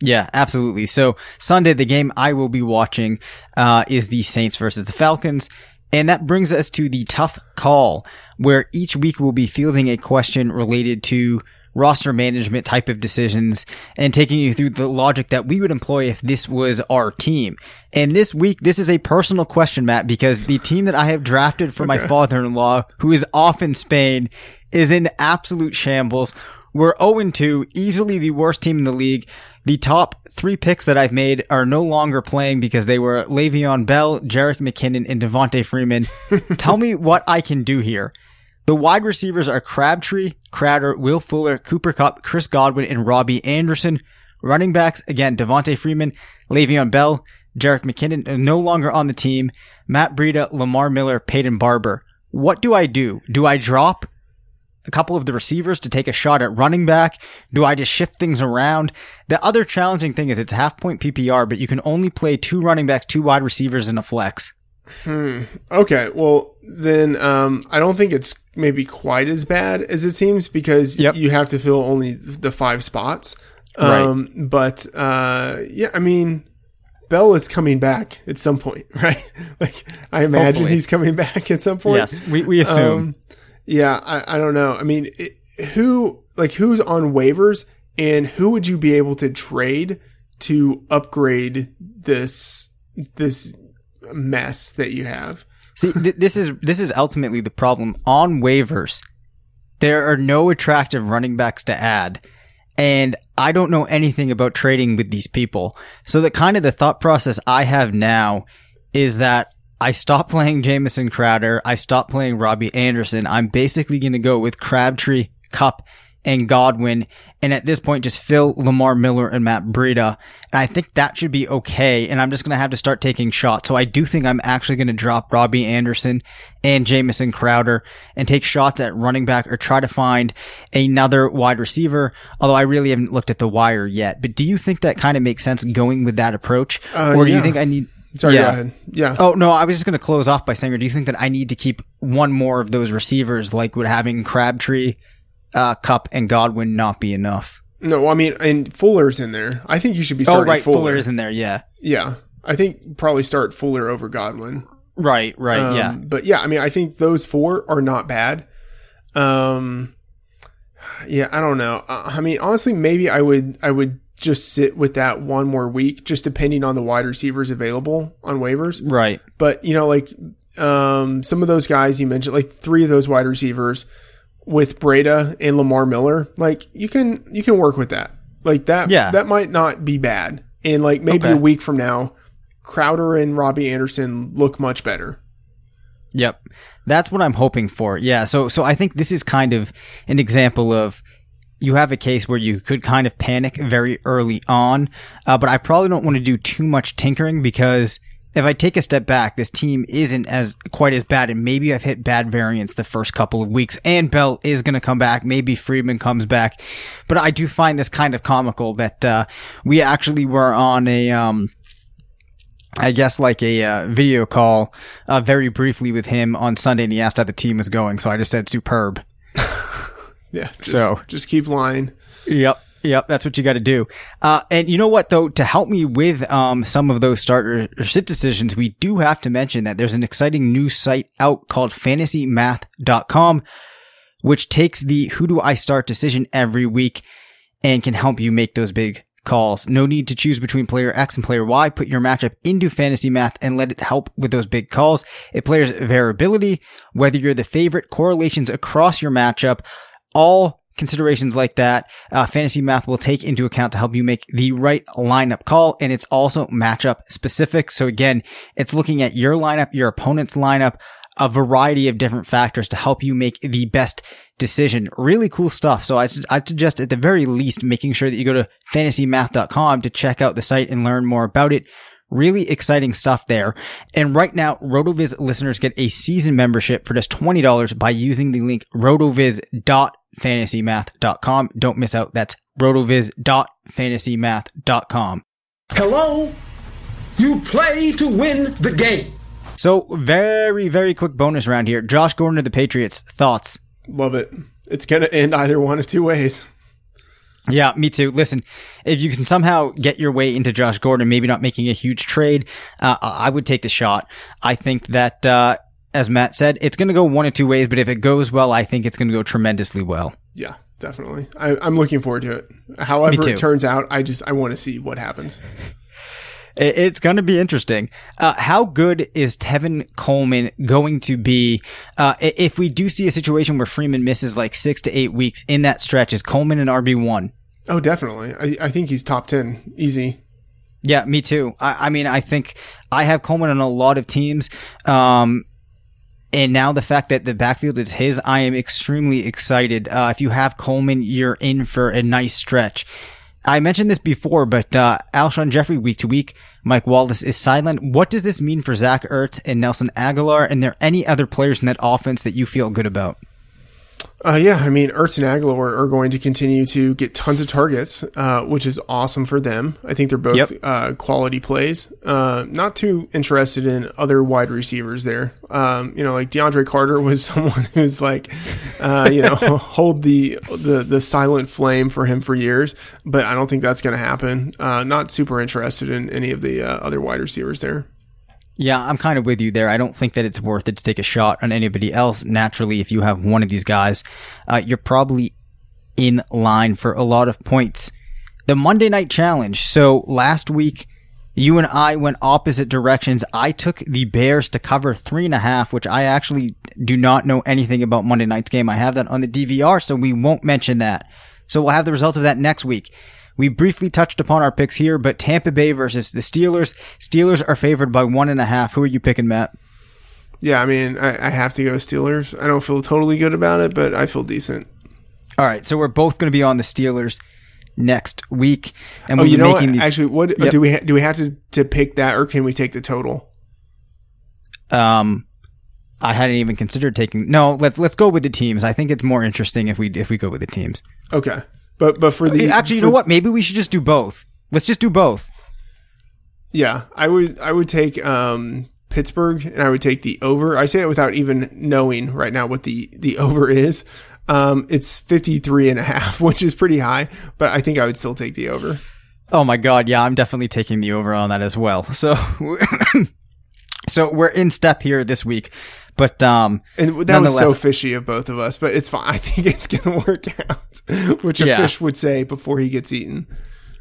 B: Yeah, absolutely. So Sunday, the game I will be watching uh, is the Saints versus the Falcons. And that brings us to the tough call, where each week we'll be fielding a question related to roster management type of decisions and taking you through the logic that we would employ if this was our team. And this week, this is a personal question, Matt, because the team that I have drafted for my father-in-law, who is off in Spain, is in absolute shambles. We're 0-2, easily the worst team in the league. The top three picks that I've made are no longer playing because they were Le'Veon Bell, Jerick McKinnon, and Devonta Freeman. Tell me what I can do here. The wide receivers are Crabtree, Crowder, Will Fuller, Cooper Kupp, Chris Godwin, and Robbie Anderson. Running backs, again, Devonta Freeman, Le'Veon Bell, Jerick McKinnon, no longer on the team, Matt Breida, Lamar Miller, Peyton Barber. What do I do? Do I drop a couple of the receivers to take a shot at running back? Do I just shift things around? The other challenging thing is it's half point PPR, but you can only play two running backs, two wide receivers, and a flex.
D: Hmm. Okay. Well, then um, I don't think it's maybe quite as bad as it seems because you have to fill only the five spots.
B: Right.
D: Um, but uh, yeah, I mean, Bell is coming back at some point, right? like I imagine
B: Hopefully.
D: he's coming back at some point.
B: Yes, we- we assume.
D: Um, yeah, I, I don't know. I mean, it, who like who's on waivers and who would you be able to trade to upgrade this this mess that you have?
B: See, th- this is this is ultimately the problem on waivers. There are no attractive running backs to add, and I don't know anything about trading with these people. So the kind of the thought process I have now is that I stop playing Jamison Crowder, I stop playing Robbie Anderson. I'm basically going to go with Crabtree, Kupp, and Godwin, and at this point just fill Lamar Miller and Matt Breida. And I think that should be okay. And I'm just going to have to start taking shots. So I do think I'm actually going to drop Robbie Anderson and Jamison Crowder and take shots at running back or try to find another wide receiver. Although I really haven't looked at the wire yet. But do you think that kind of makes sense going with that approach,
D: Uh,
B: or do you think I need?
D: Sorry, go ahead. Yeah.
B: Oh no, I was just going to close off by saying, or do you think that I need to keep one more of those receivers, like would having Crabtree, uh, Kupp, and Godwin not be enough?
D: No, I mean, and Fuller's in there. I think you should be
B: Oh, right,
D: Fuller.
B: Fuller is in there. Yeah,
D: Yeah, I think probably start Fuller over Godwin.
B: right, right.
D: Um,
B: yeah,
D: but yeah, I mean, I think those four are not bad. Um, yeah, I don't know. Uh, I mean, honestly, maybe I would, I would just sit with that one more week, just depending on the wide receivers available on waivers.
B: right.
D: But you know, like, um, some of those guys you mentioned, like three of those wide receivers with Breida and Lamar Miller, like you can, you can work with that. Like that,
B: Yeah.
D: that might not be bad. And like maybe
B: Okay.
D: a week from now, Crowder and Robbie Anderson look much better.
B: Yep. That's what I'm hoping for. Yeah. So, so I think this is kind of an example of you have a case where you could kind of panic very early on, uh, but I probably don't want to do too much tinkering because if I take a step back, this team isn't as quite as bad, and maybe I've hit bad variance the first couple of weeks. And Bell is going to come back. Maybe Freeman comes back, but I do find this kind of comical that uh, we actually were on a um, I guess like a uh, video call uh, very briefly with him on Sunday, and he asked how the team was going. So I just said superb.
D: Yeah. Just,
B: So-
D: just keep lying.
B: Yep. Yep, that's what you got to do. Uh, and you know what, though, to help me with um, some of those starter or sit decisions, we do have to mention that there's an exciting new site out called fantasymath.com, which takes the who do I start decision every week and can help you make those big calls. No need to choose between player X and player Y. Put your matchup into fantasy math and let it help with those big calls. It players variability, whether you're the favorite, correlations across your matchup, all considerations like that, uh, fantasy math will take into account to help you make the right lineup call. And it's also matchup specific. So again, it's looking at your lineup, your opponent's lineup, a variety of different factors to help you make the best decision. Really cool stuff. So I, I suggest at the very least making sure that you go to fantasymath.com to check out the site and learn more about it. Really exciting stuff there. And right now, RotoViz listeners get a season membership for just $20 by using the link rotoviz.fantasymath.com. Don't miss out. That's rotoviz.fantasymath.com.
I: Hello? You play to win the game.
B: So very, very quick bonus round here. Josh Gordon to the Patriots. Thoughts?
D: Love it. It's gonna end either one of two ways.
B: Yeah, me too. Listen, if you can somehow get your way into Josh Gordon, maybe not making a huge trade, uh, I would take the shot. I think that uh, as Matt said, it's going to go one of two ways, but if it goes well, I think it's going to go tremendously well.
D: Yeah, definitely. I, I'm looking forward to it. However it turns out, I just I want to see what happens.
B: It's going to be interesting. Uh, how good is Tevin Coleman going to be? Uh, if we do see a situation where Freeman misses like six to eight weeks in that stretch, is Coleman an RB one?
D: Oh, definitely. I, I think he's top ten, easy.
B: Yeah, me too. I, I mean, I think I have Coleman on a lot of teams. Um, and now the fact that the backfield is his, I am extremely excited. Uh, if you have Coleman, you're in for a nice stretch. I mentioned this before, but uh, Alshon Jeffery week to week, Mike Wallace is silent. What does this mean for Zach Ertz and Nelson Agholor? And there any other players in that offense that you feel good about?
D: Uh, yeah, I mean, Ertz and Agholor are going to continue to get tons of targets, uh, which is awesome for them. I think they're both yep. uh, quality plays. Uh, not too interested in other wide receivers there. Um, you know, like DeAndre Carter was someone who's like, uh, you know, hold the, the the silent flame for him for years, but I don't think that's going to happen. Uh, not super interested in any of the other wide receivers there.
B: Yeah, I'm kind of with you there. I don't think that it's worth it to take a shot on anybody else. Naturally, if you have one of these guys, uh, you're probably in line for a lot of points. The Monday night challenge. So last week, you and I went opposite directions. I took the Bears to cover three and a half, which I actually do not know anything about Monday night's game. I have that on the DVR, so we won't mention that. So we'll have the results of that next week. We briefly touched upon our picks here, but Tampa Bay versus the Steelers. Steelers are favored by one and a half. Who are you picking, Matt?
D: Yeah, I mean, I, I have to go Steelers. I don't feel totally good about it, but I feel decent.
B: All right, so we're both going to be on the Steelers next week,
D: and oh, we'll you know what? These- Actually, what yep. do we ha- do? We have to to pick that, or can we take the total?
B: Um, I hadn't even considered taking. No, let's let's go with the teams. I think it's more interesting if we if we go with the teams.
D: Okay. But but for the
B: actually,
D: for,
B: you know what? Maybe we should just do both. Let's just do both.
D: Yeah, I would I would take um, Pittsburgh and I would take the over. I say it without even knowing right now what the the over is. Um, it's 53 and a half, which is pretty high, but I think I would still take the over.
B: Oh my god, yeah, I'm definitely taking the over on that as well. So so we're in step here this week. But um,
D: and that was so fishy of both of us, but it's fine. I think it's gonna work out, which a yeah. fish would say before he gets eaten.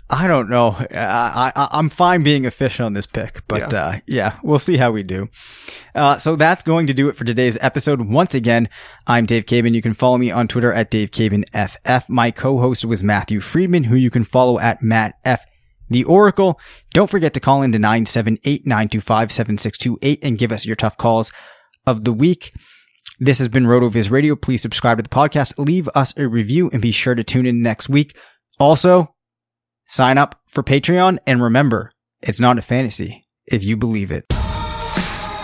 B: I don't know. I, I am fine being a fish on this pick, but yeah. Uh, yeah, we'll see how we do. Uh, so that's going to do it for today's episode. Once again, I'm Dave Caban. You can follow me on Twitter at Dave Caban FF. My co-host was Matthew Freedman, who you can follow at Matt F. The Oracle. Don't forget to call into 978 925 7628 and give us your tough calls of the week. This has been RotoViz Radio. Please subscribe to the podcast, leave us a review, and be sure to tune in next week. Also, sign up for Patreon, and remember, it's not a fantasy if you believe it.